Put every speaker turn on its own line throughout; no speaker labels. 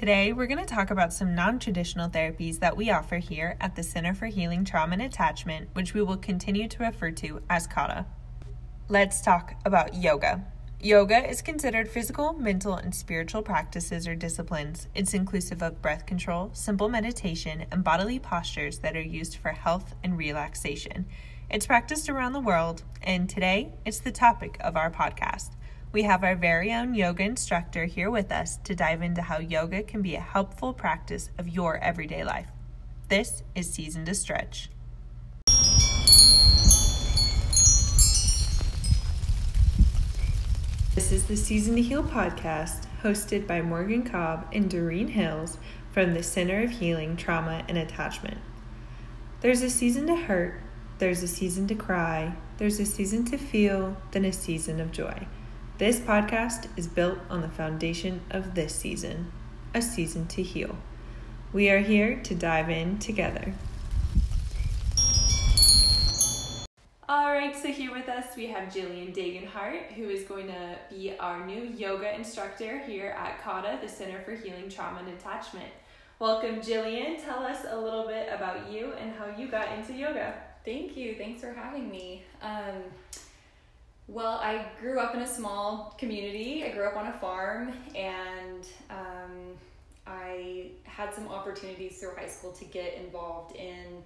Today, we're going to talk about some non traditional therapies that we offer here at the Center for Healing Trauma and Attachment, which we will continue to refer to as CATA. Let's talk about yoga. Yoga is considered physical, mental, and spiritual practices or disciplines. It's inclusive of breath control, simple meditation, and bodily postures that are used for health and relaxation. It's practiced around the world, and today it's the topic of our podcast. We have our very own yoga instructor here with us to dive into how yoga can be a helpful practice of your everyday life. This is Season to Stretch. This is the Season to Heal podcast, hosted by Morgan Cobb and Doreen Hills from the Center of Healing, Trauma, and Attachment. There's a season to hurt, there's a season to cry, there's a season to feel, then a season of joy. This podcast is built on the foundation of this season, a season to heal. We are here to dive in together. All right, so here with us we have Jillian Dagenhart, who is going to be our new yoga instructor here at CATA, the Center for Healing Trauma and Attachment. Welcome, Jillian. Tell us a little bit about you and how you got into yoga.
Thank you. Thanks for having me. Um, well, I grew up in a small community. I grew up on a farm, and um, I had some opportunities through high school to get involved in,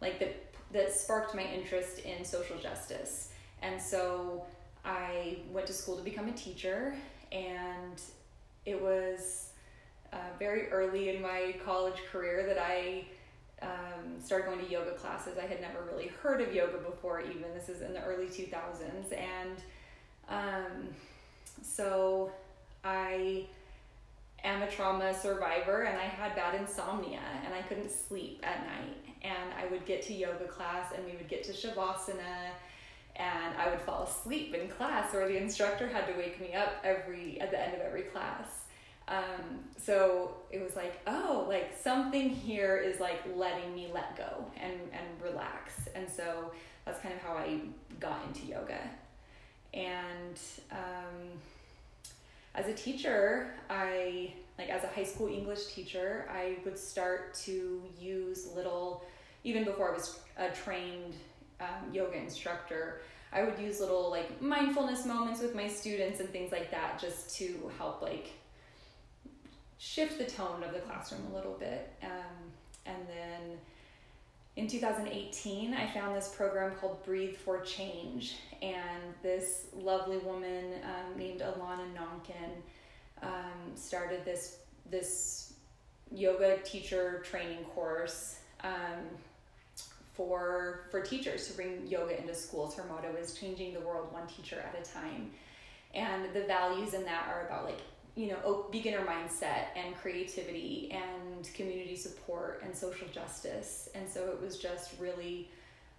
like that that sparked my interest in social justice. And so I went to school to become a teacher, and it was uh, very early in my college career that I um, started going to yoga classes. I had never really heard of yoga before, even. This is in the early 2000s. And um, so I am a trauma survivor and I had bad insomnia and I couldn't sleep at night. And I would get to yoga class and we would get to Shavasana and I would fall asleep in class or the instructor had to wake me up every at the end of every class. Um, so it was like, oh, like something here is like letting me let go and, and relax. And so that's kind of how I got into yoga. And um, as a teacher, I, like as a high school English teacher, I would start to use little, even before I was a trained um, yoga instructor, I would use little like mindfulness moments with my students and things like that just to help like shift the tone of the classroom a little bit. Um, and then in 2018, I found this program called Breathe for Change, and this lovely woman um, named Alana Nonkin um, started this this yoga teacher training course um, for for teachers to bring yoga into schools. Her motto is changing the world one teacher at a time, and the values in that are about like you know beginner mindset and creativity and community support and social justice. And so it was just really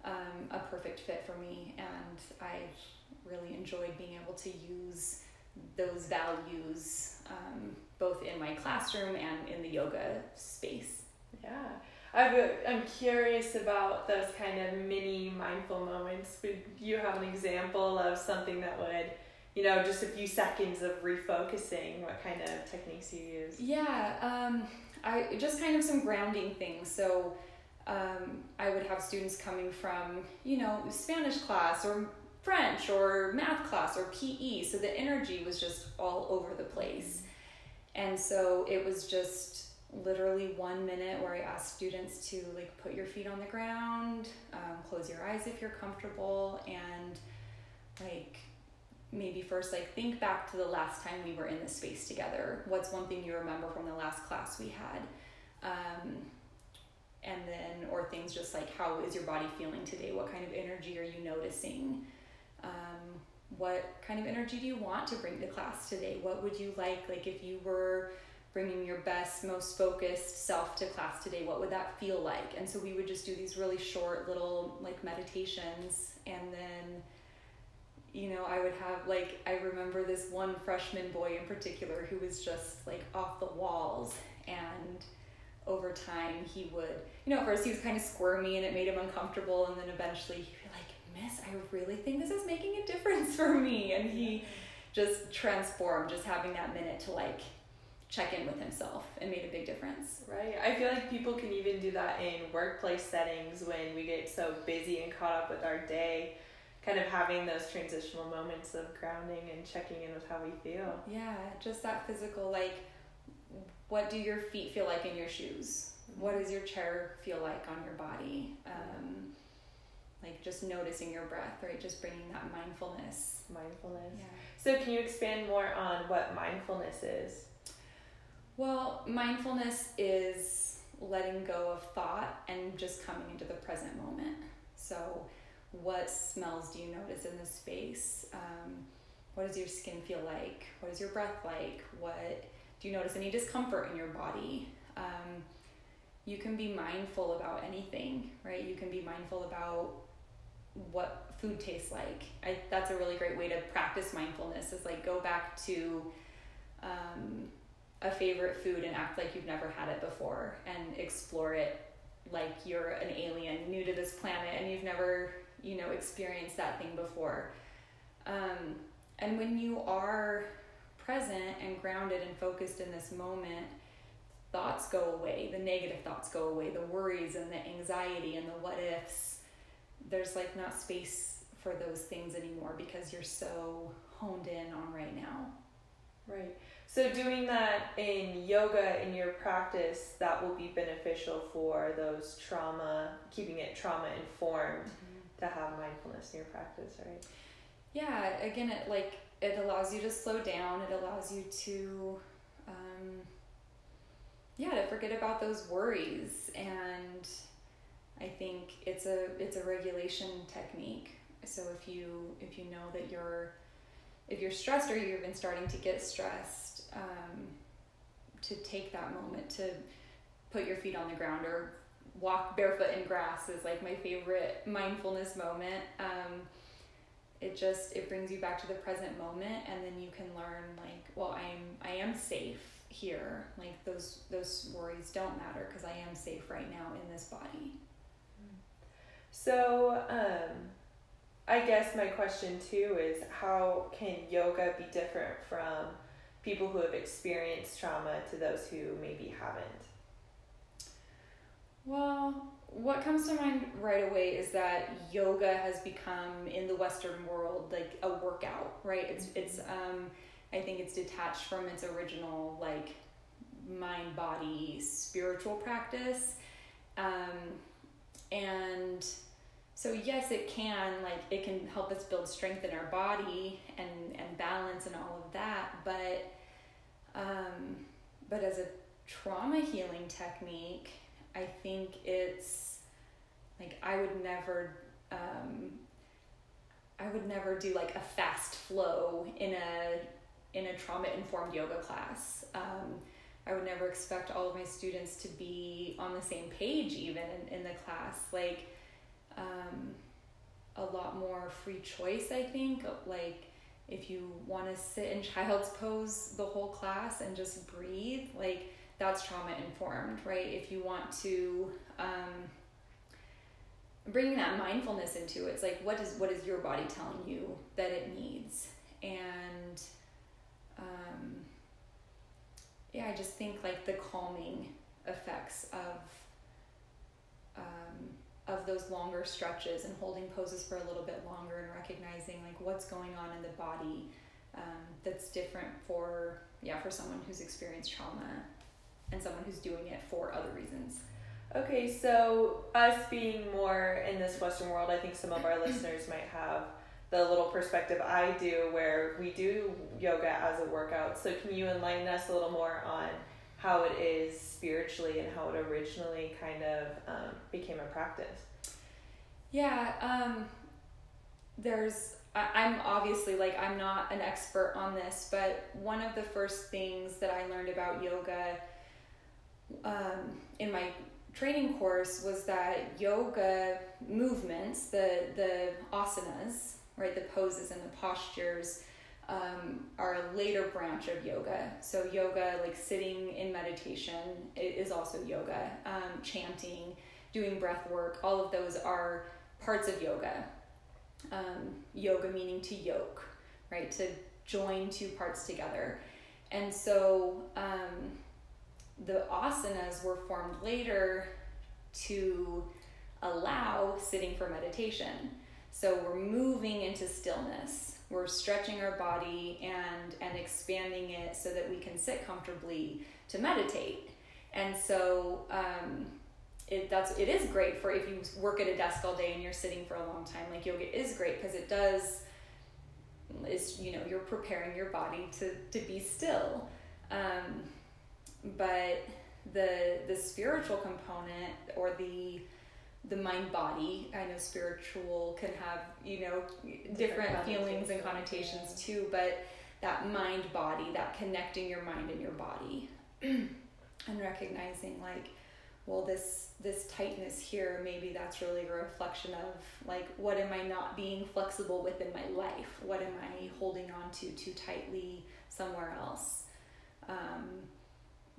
um, a perfect fit for me. And i really enjoyed being able to use those values um, both in my classroom and in the yoga space.
Yeah. I am curious about those kind of mini mindful moments. Would you have an example of something that would you know, just a few seconds of refocusing, what kind of techniques you use?
Yeah, um, I just kind of some grounding things. So um, I would have students coming from, you know, Spanish class or French or math class or PE. So the energy was just all over the place. And so it was just literally one minute where I asked students to like put your feet on the ground, um, close your eyes if you're comfortable, and like maybe first like think back to the last time we were in this space together. What's one thing you remember from the last class we had? Um, and then or things just like how is your body feeling today? What kind of energy are you noticing? Um, what kind of energy do you want to bring to class today? What would you like? Like if you were bringing your best most focused self to class today what would that feel like? And so we would just do these really short little like meditations and then you know, I would have like I remember this one freshman boy in particular who was just like off the walls and over time he would you know, at first he was kind of squirmy and it made him uncomfortable and then eventually he'd be like, Miss, I really think this is making a difference for me and he just transformed just having that minute to like check in with himself and made a big difference.
Right. I feel like people can even do that in workplace settings when we get so busy and caught up with our day. Kind of having those transitional moments of grounding and checking in with how we feel.
Yeah, just that physical, like, what do your feet feel like in your shoes? What does your chair feel like on your body? Um, like just noticing your breath, right? Just bringing that mindfulness.
Mindfulness.
Yeah.
So, can you expand more on what mindfulness is?
Well, mindfulness is letting go of thought and just coming into the present moment. So, what smells do you notice in the space? Um, what does your skin feel like? What is your breath like? What do you notice any discomfort in your body? Um, you can be mindful about anything, right? You can be mindful about what food tastes like. I, that's a really great way to practice mindfulness is like go back to um, a favorite food and act like you've never had it before and explore it like you're an alien new to this planet and you've never you know experienced that thing before. Um, and when you are present and grounded and focused in this moment thoughts go away the negative thoughts go away the worries and the anxiety and the what ifs. There's like not space for those things anymore because you're so honed in on right now.
Right. So doing that in yoga in your practice that will be beneficial for those trauma keeping it trauma informed mm-hmm. To have mindfulness in your practice right?
Yeah again it like it allows you to slow down. It allows you to um, yeah to forget about those worries. And i think it's a it's a regulation technique. So if you if you know that you're if you're stressed or you've been starting to get stressed um, to take that moment to put your feet on the ground or walk barefoot in grass is like my favorite mindfulness moment. Um, it just it brings you back to the present moment and then you can learn like well i'm i am safe here. Like those those worries don't matter because i am safe right now in this body.
So um i guess my question too is how can yoga be different from people who have experienced trauma to those who maybe haven't
well what comes to mind right away is that yoga has become in the western world like a workout right? It's it's um i think it's detached from its original like mind body spiritual practice. Um and so yes it can like it can help us build strength in our body and and balance and all of that but um but as a trauma healing technique I think it's like I would never um, I would never do like a fast flow in a in a trauma informed yoga class. Um, I would never expect all of my students to be on the same page even in, in the class. Like um, a lot more free choice, I think. Like if you want to sit in child's pose the whole class and just breathe, like that's trauma informed, right? If you want to um, bringing that mindfulness into it, it's like what is what is your body telling you that it needs, and um, yeah, I just think like the calming effects of um, of those longer stretches and holding poses for a little bit longer and recognizing like what's going on in the body um, that's different for yeah for someone who's experienced trauma and someone who's doing it for other reasons.
Okay, so us being more in this Western world, I think some of our listeners might have the little perspective I do where we do yoga as a workout. So, can you enlighten us a little more on how it is spiritually and how it originally kind of um, became a practice?
Yeah, um, there's I'm obviously like I'm not an expert on this, but one of the first things that I learned about yoga um, in my training course was that yoga movements, the the asanas, right, the poses and the postures, um, are a later branch of yoga. So yoga, like sitting in meditation, is also yoga. Um, chanting, doing breath work, all of those are parts of yoga. Um, yoga meaning to yoke, right, to join two parts together. And so um, the asanas were formed later to allow sitting for meditation. So we're moving into stillness. We're stretching our body and and expanding it so that we can sit comfortably to meditate. And so um, it that's it is great for if you work at a desk all day and you're sitting for a long time. Like yoga is great because it does is you know you're preparing your body to to be still. Um, but the the spiritual component or the the mind body i know spiritual can have you know different, different feelings and connotations yeah. too but that mind body that connecting your mind and your body and recognizing like well this this tightness here maybe that's really a reflection of like what am i not being flexible with in my life what am i holding on to too tightly somewhere else um,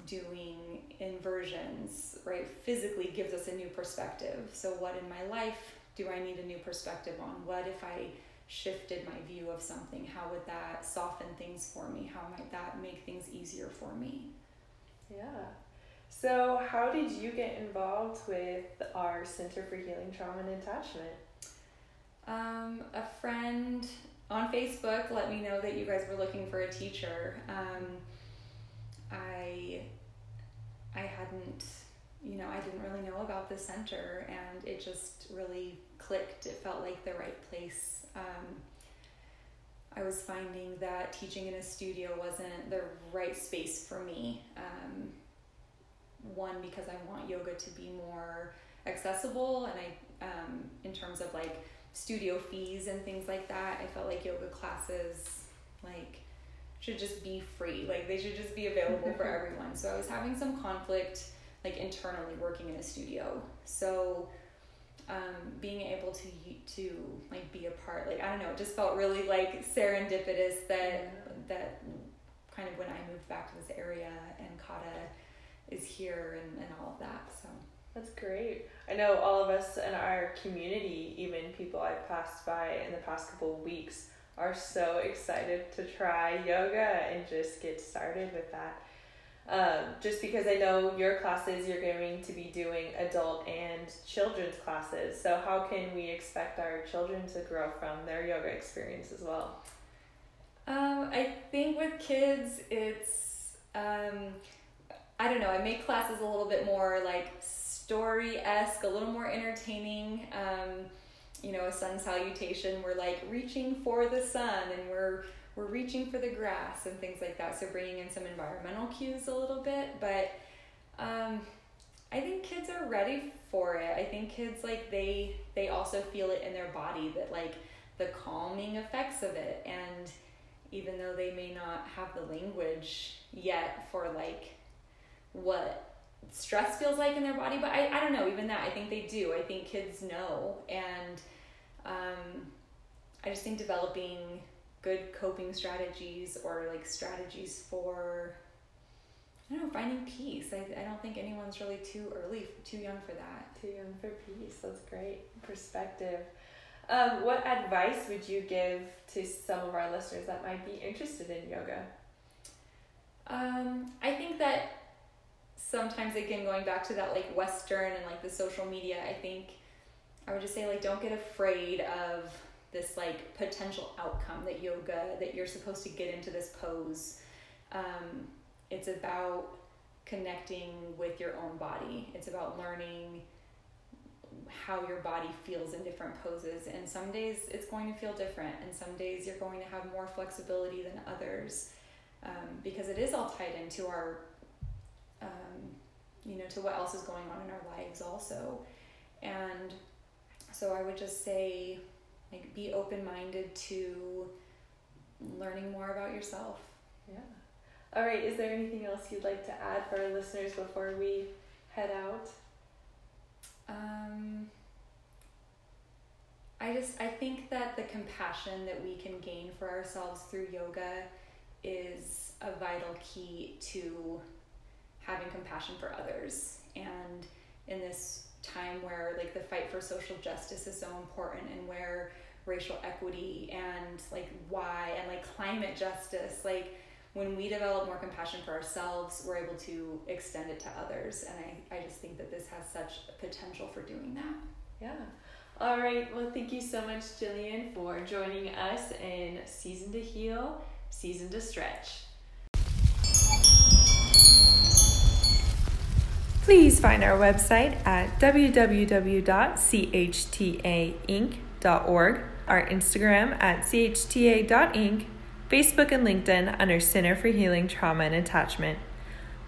doing inversions, right, physically gives us a new perspective. So, what in my life do I need a new perspective on? What if I shifted my view of something? How would that soften things for me? How might that make things easier for me?
Yeah. So, how did you get involved with our Center for Healing Trauma and Attachment?
Um, a friend on Facebook let me know that you guys were looking for a teacher. Um, I I hadn't you know I didn't really know about the center and it just really clicked. It felt like the right place. Um, I was finding that teaching in a studio wasn't the right space for me. Um, one because I want yoga to be more accessible, and I um, in terms of like studio fees and things like that. I felt like yoga classes like should just be free. Like they should just be available for everyone. So I was having some conflict like internally working in a studio. So um, being able to to like be a part, like I don't know, it just felt really like serendipitous that that kind of when I moved back to this area and Kata is here and, and all of that. So
that's great. I know all of us in our community, even people I've passed by in the past couple of weeks, are so excited to try yoga and just get started with that. Um, just because I know your classes, you're going to be doing adult and children's classes. So, how can we expect our children to grow from their yoga experience as well?
Um, I think with kids, it's, um, I don't know, I make classes a little bit more like story esque, a little more entertaining. Um, you know, a sun salutation, we're like reaching for the sun and we're we're reaching for the grass and things like that. So bringing in some environmental cues a little bit, but um, I think kids are ready for it. I think kids like they they also feel it in their body that like the calming effects of it and even though they may not have the language yet for like what stress feels like in their body but I, I don't know even that i think they do i think kids know and um, i just think developing good coping strategies or like strategies for I don't know, finding peace. I, I don't think anyone's really too early, too young for that.
Too young for peace. That's great perspective. Um, what advice would you give to some of our listeners that might be interested in yoga?
Um, I think that sometimes again going back to that like western and like the social media i think i would just say like don't get afraid of this like potential outcome that yoga that you're supposed to get into this pose. Um, it's about connecting with your own body. It's about learning how your body feels in different poses. And some days it's going to feel different and some days you're going to have more flexibility than others um, because it is all tied into our um, you know, to what else is going on in our lives also. And so I would just say, like, be open minded to learning more about yourself.
Yeah. All right. Is there anything else you'd like to add for our listeners before we head out?
Um, I just I think that the compassion that we can gain for ourselves through yoga is a vital key to having compassion for others and in this time where like the fight for social justice is so important and where racial equity and like why and like climate justice like when we develop more compassion for ourselves, we're able to extend it to others. And I, I just think that this has such potential for doing that.
Yeah. All right. Well, thank you so much, Jillian, for joining us in Season to Heal, Season to Stretch.
Please find our website at www.chtainc.org, our Instagram at chta.inc, Facebook and LinkedIn under Center for Healing Trauma and Attachment.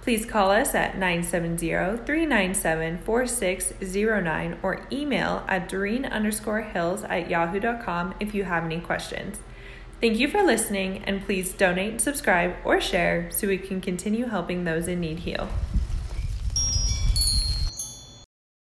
Please call us at 970-397-4609 or email at doreen underscore hills at yahoo.com if you have any questions. Thank you for listening and please donate, subscribe, or share so we can continue helping those in need heal.